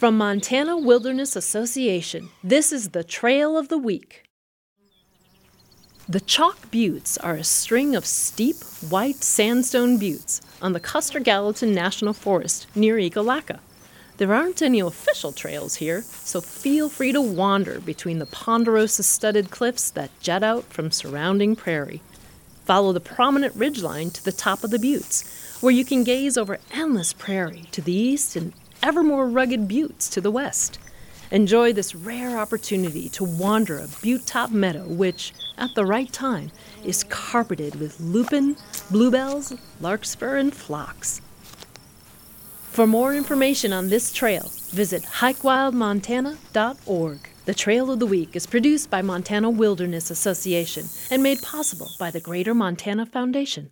From Montana Wilderness Association, this is the Trail of the Week. The Chalk Buttes are a string of steep, white sandstone buttes on the Custer Gallatin National Forest near Ekalaka. There aren't any official trails here, so feel free to wander between the ponderosa studded cliffs that jut out from surrounding prairie. Follow the prominent ridgeline to the top of the buttes, where you can gaze over endless prairie to the east and ever more rugged buttes to the west. Enjoy this rare opportunity to wander a butte top meadow, which, at the right time, is carpeted with lupin, bluebells, larkspur, and phlox. For more information on this trail, visit hikewildmontana.org. The Trail of the Week is produced by Montana Wilderness Association and made possible by the Greater Montana Foundation.